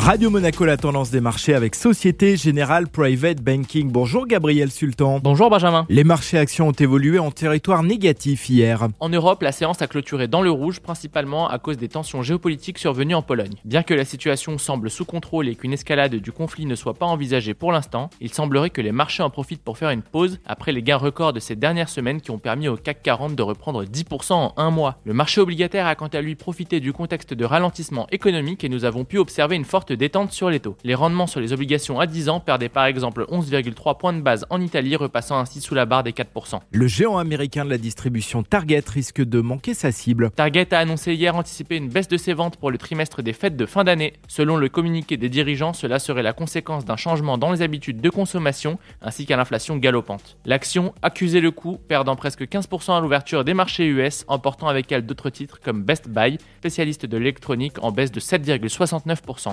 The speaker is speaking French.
Radio Monaco, la tendance des marchés avec Société Générale Private Banking. Bonjour Gabriel Sultan. Bonjour Benjamin. Les marchés actions ont évolué en territoire négatif hier. En Europe, la séance a clôturé dans le rouge, principalement à cause des tensions géopolitiques survenues en Pologne. Bien que la situation semble sous contrôle et qu'une escalade du conflit ne soit pas envisagée pour l'instant, il semblerait que les marchés en profitent pour faire une pause après les gains records de ces dernières semaines qui ont permis au CAC 40 de reprendre 10% en un mois. Le marché obligataire a quant à lui profité du contexte de ralentissement économique et nous avons pu observer une forte détente sur les taux. Les rendements sur les obligations à 10 ans perdaient par exemple 11,3 points de base en Italie, repassant ainsi sous la barre des 4%. Le géant américain de la distribution Target risque de manquer sa cible. Target a annoncé hier anticiper une baisse de ses ventes pour le trimestre des fêtes de fin d'année. Selon le communiqué des dirigeants, cela serait la conséquence d'un changement dans les habitudes de consommation ainsi qu'à l'inflation galopante. L'action accusait le coup, perdant presque 15% à l'ouverture des marchés US, emportant avec elle d'autres titres comme Best Buy, spécialiste de l'électronique en baisse de 7,69%.